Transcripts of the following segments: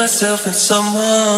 myself and someone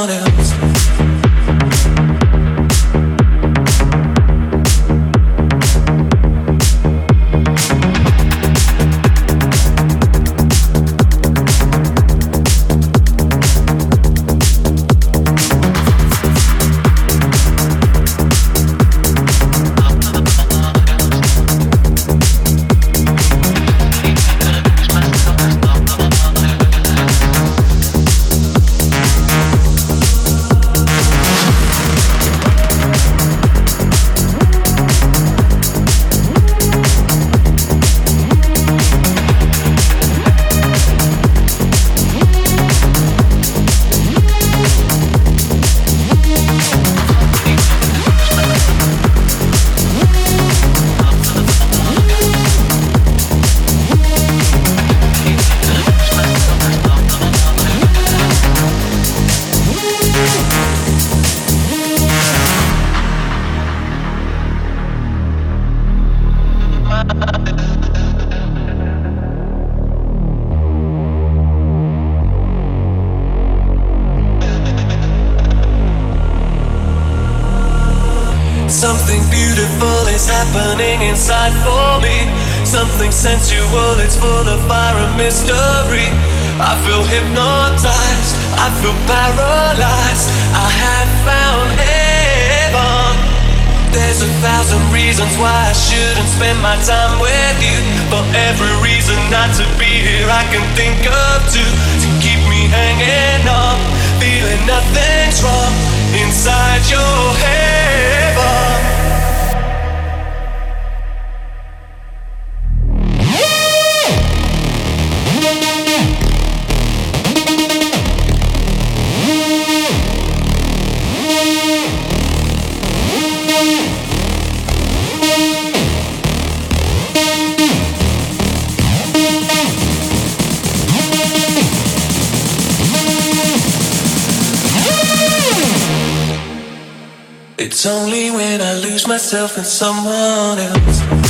sensual, it's full of fire and mystery. I feel hypnotized, I feel paralyzed. I have found heaven. There's a thousand reasons why I shouldn't spend my time with you. For every reason not to be here, I can think of two to keep me hanging on. Feeling nothing's wrong inside your heaven. It's only when I lose myself in someone else.